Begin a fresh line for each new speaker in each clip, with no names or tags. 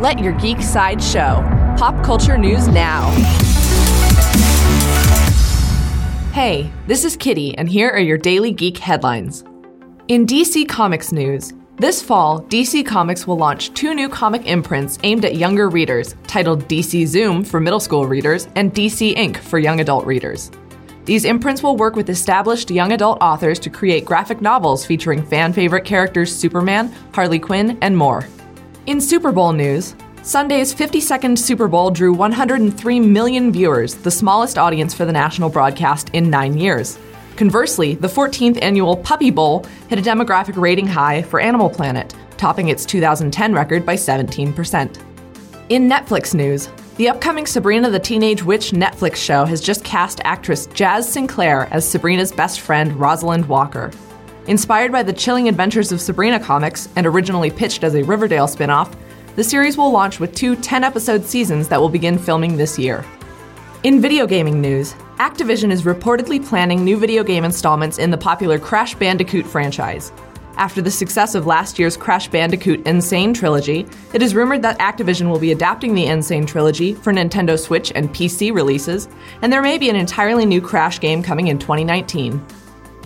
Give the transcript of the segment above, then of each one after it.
Let your geek side show. Pop culture news now. Hey, this is Kitty, and here are your daily geek headlines. In DC Comics news, this fall, DC Comics will launch two new comic imprints aimed at younger readers, titled DC Zoom for middle school readers and DC Ink for young adult readers. These imprints will work with established young adult authors to create graphic novels featuring fan favorite characters Superman, Harley Quinn, and more. In Super Bowl news, Sunday's 52nd Super Bowl drew 103 million viewers, the smallest audience for the national broadcast in nine years. Conversely, the 14th annual Puppy Bowl hit a demographic rating high for Animal Planet, topping its 2010 record by 17%. In Netflix news, the upcoming Sabrina the Teenage Witch Netflix show has just cast actress Jazz Sinclair as Sabrina's best friend, Rosalind Walker. Inspired by the chilling adventures of Sabrina comics and originally pitched as a Riverdale spin-off, the series will launch with two 10 episode seasons that will begin filming this year. In video gaming news, Activision is reportedly planning new video game installments in the popular Crash Bandicoot franchise. After the success of last year's Crash Bandicoot N. Sane trilogy, it is rumored that Activision will be adapting the N. Sane trilogy for Nintendo Switch and PC releases, and there may be an entirely new Crash game coming in 2019.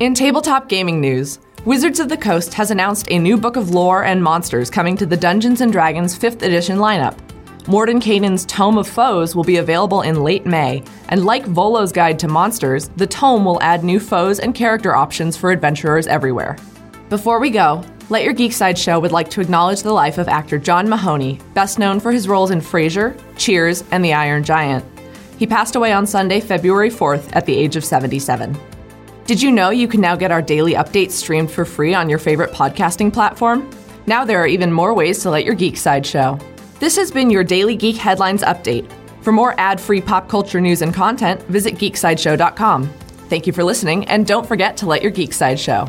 In tabletop gaming news, Wizards of the Coast has announced a new book of lore and monsters coming to the Dungeons & Dragons 5th edition lineup. Mordenkainen's Tome of Foes will be available in late May, and like Volo's Guide to Monsters, the tome will add new foes and character options for adventurers everywhere. Before we go, Let Your Geek Side Show would like to acknowledge the life of actor John Mahoney, best known for his roles in Frasier, Cheers, and The Iron Giant. He passed away on Sunday, February 4th, at the age of 77. Did you know you can now get our daily updates streamed for free on your favorite podcasting platform? Now there are even more ways to let your geek side show. This has been your daily Geek Headlines Update. For more ad free pop culture news and content, visit geeksideshow.com. Thank you for listening, and don't forget to let your geek side show.